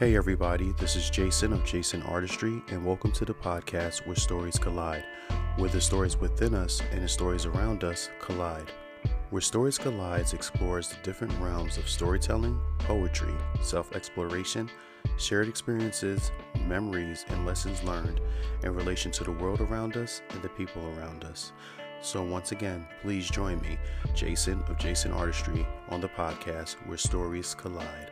Hey, everybody, this is Jason of Jason Artistry, and welcome to the podcast where stories collide, where the stories within us and the stories around us collide. Where Stories Collides explores the different realms of storytelling, poetry, self exploration, shared experiences, memories, and lessons learned in relation to the world around us and the people around us. So, once again, please join me, Jason of Jason Artistry, on the podcast where stories collide.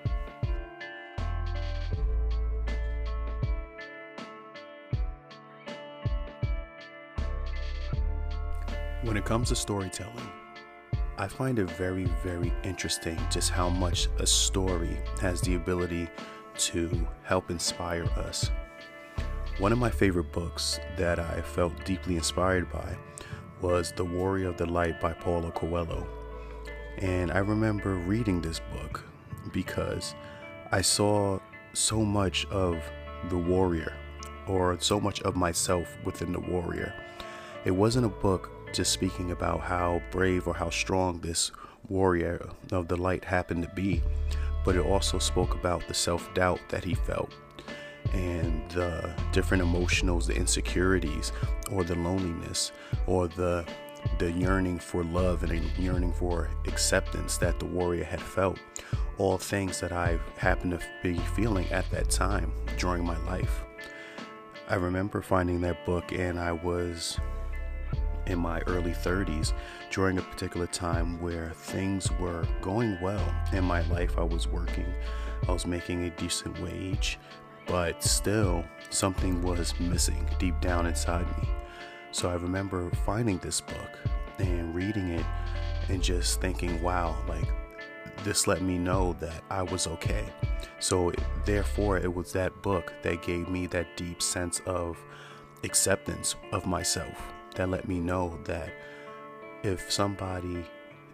When it comes to storytelling, I find it very, very interesting just how much a story has the ability to help inspire us. One of my favorite books that I felt deeply inspired by was The Warrior of the Light by Paulo Coelho. And I remember reading this book because I saw so much of the warrior or so much of myself within the warrior. It wasn't a book just speaking about how brave or how strong this warrior of the light happened to be, but it also spoke about the self doubt that he felt and the different emotionals, the insecurities, or the loneliness, or the the yearning for love and a yearning for acceptance that the warrior had felt. All things that I happened to be feeling at that time during my life. I remember finding that book and I was in my early 30s during a particular time where things were going well in my life. I was working, I was making a decent wage, but still something was missing deep down inside me. So I remember finding this book and reading it and just thinking, wow, like this let me know that I was okay. So, therefore, it was that book that gave me that deep sense of acceptance of myself that let me know that if somebody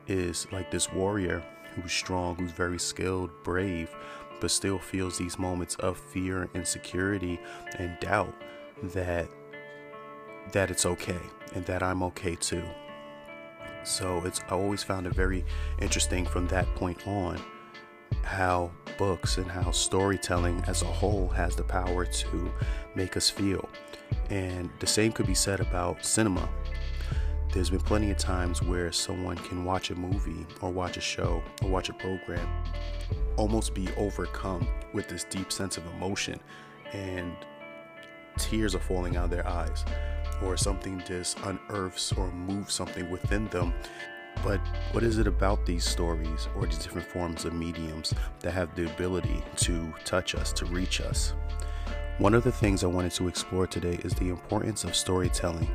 is like this warrior who's strong, who's very skilled, brave, but still feels these moments of fear, and insecurity, and doubt, that that it's okay and that I'm okay too. So it's I always found it very interesting from that point on how books and how storytelling as a whole has the power to make us feel. And the same could be said about cinema. There's been plenty of times where someone can watch a movie or watch a show or watch a program, almost be overcome with this deep sense of emotion, and tears are falling out of their eyes, or something just unearths or moves something within them. But what is it about these stories or these different forms of mediums that have the ability to touch us, to reach us? One of the things I wanted to explore today is the importance of storytelling.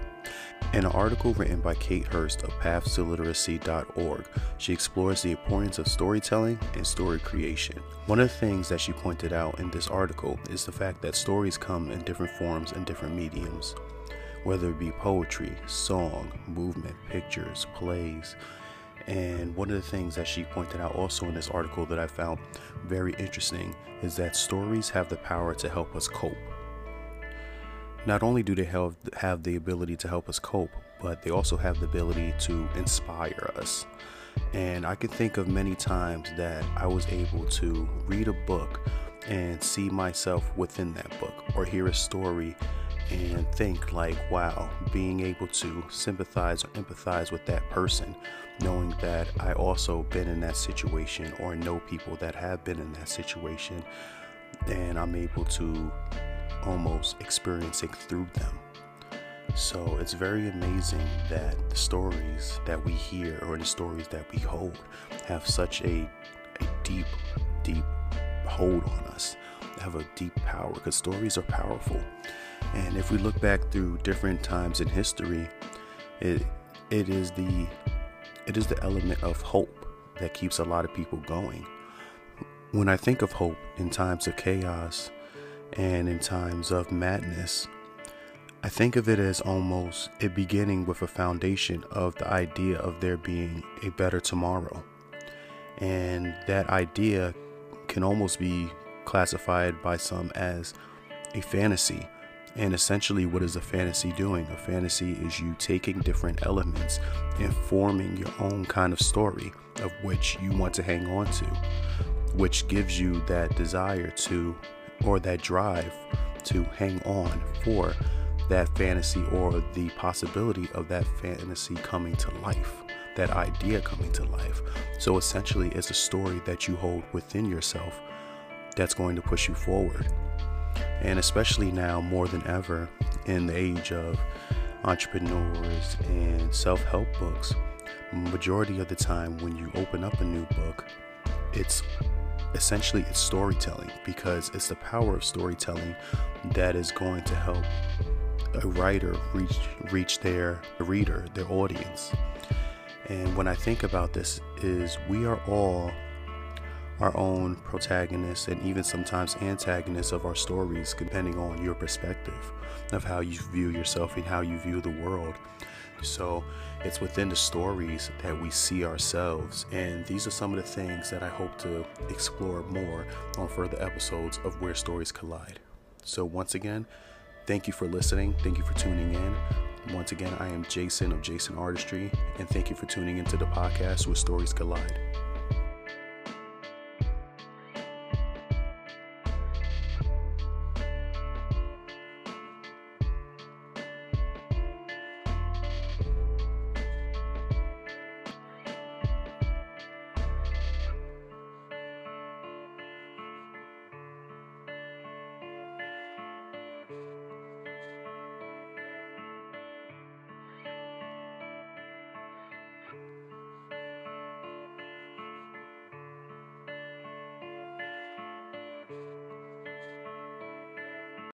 In an article written by Kate Hurst of pathstoliteracy.org, she explores the importance of storytelling and story creation. One of the things that she pointed out in this article is the fact that stories come in different forms and different mediums, whether it be poetry, song, movement, pictures, plays, and one of the things that she pointed out also in this article that I found very interesting is that stories have the power to help us cope. Not only do they have, have the ability to help us cope, but they also have the ability to inspire us. And I can think of many times that I was able to read a book and see myself within that book or hear a story and think like wow being able to sympathize or empathize with that person knowing that i also been in that situation or know people that have been in that situation and i'm able to almost experience it through them. So it's very amazing that the stories that we hear or the stories that we hold have such a, a deep deep hold on us have a deep power because stories are powerful and if we look back through different times in history, it it is the it is the element of hope that keeps a lot of people going. When I think of hope in times of chaos and in times of madness, I think of it as almost it beginning with a foundation of the idea of there being a better tomorrow. And that idea can almost be classified by some as a fantasy and essentially, what is a fantasy doing? A fantasy is you taking different elements and forming your own kind of story of which you want to hang on to, which gives you that desire to or that drive to hang on for that fantasy or the possibility of that fantasy coming to life, that idea coming to life. So essentially, it's a story that you hold within yourself that's going to push you forward. And especially now, more than ever, in the age of entrepreneurs and self help books, majority of the time when you open up a new book, it's essentially it's storytelling because it's the power of storytelling that is going to help a writer reach reach their reader, their audience. And when I think about this is we are all our own protagonists and even sometimes antagonists of our stories depending on your perspective of how you view yourself and how you view the world. So it's within the stories that we see ourselves. And these are some of the things that I hope to explore more on further episodes of Where Stories Collide. So once again, thank you for listening. Thank you for tuning in. Once again, I am Jason of Jason Artistry, and thank you for tuning into the podcast where stories collide.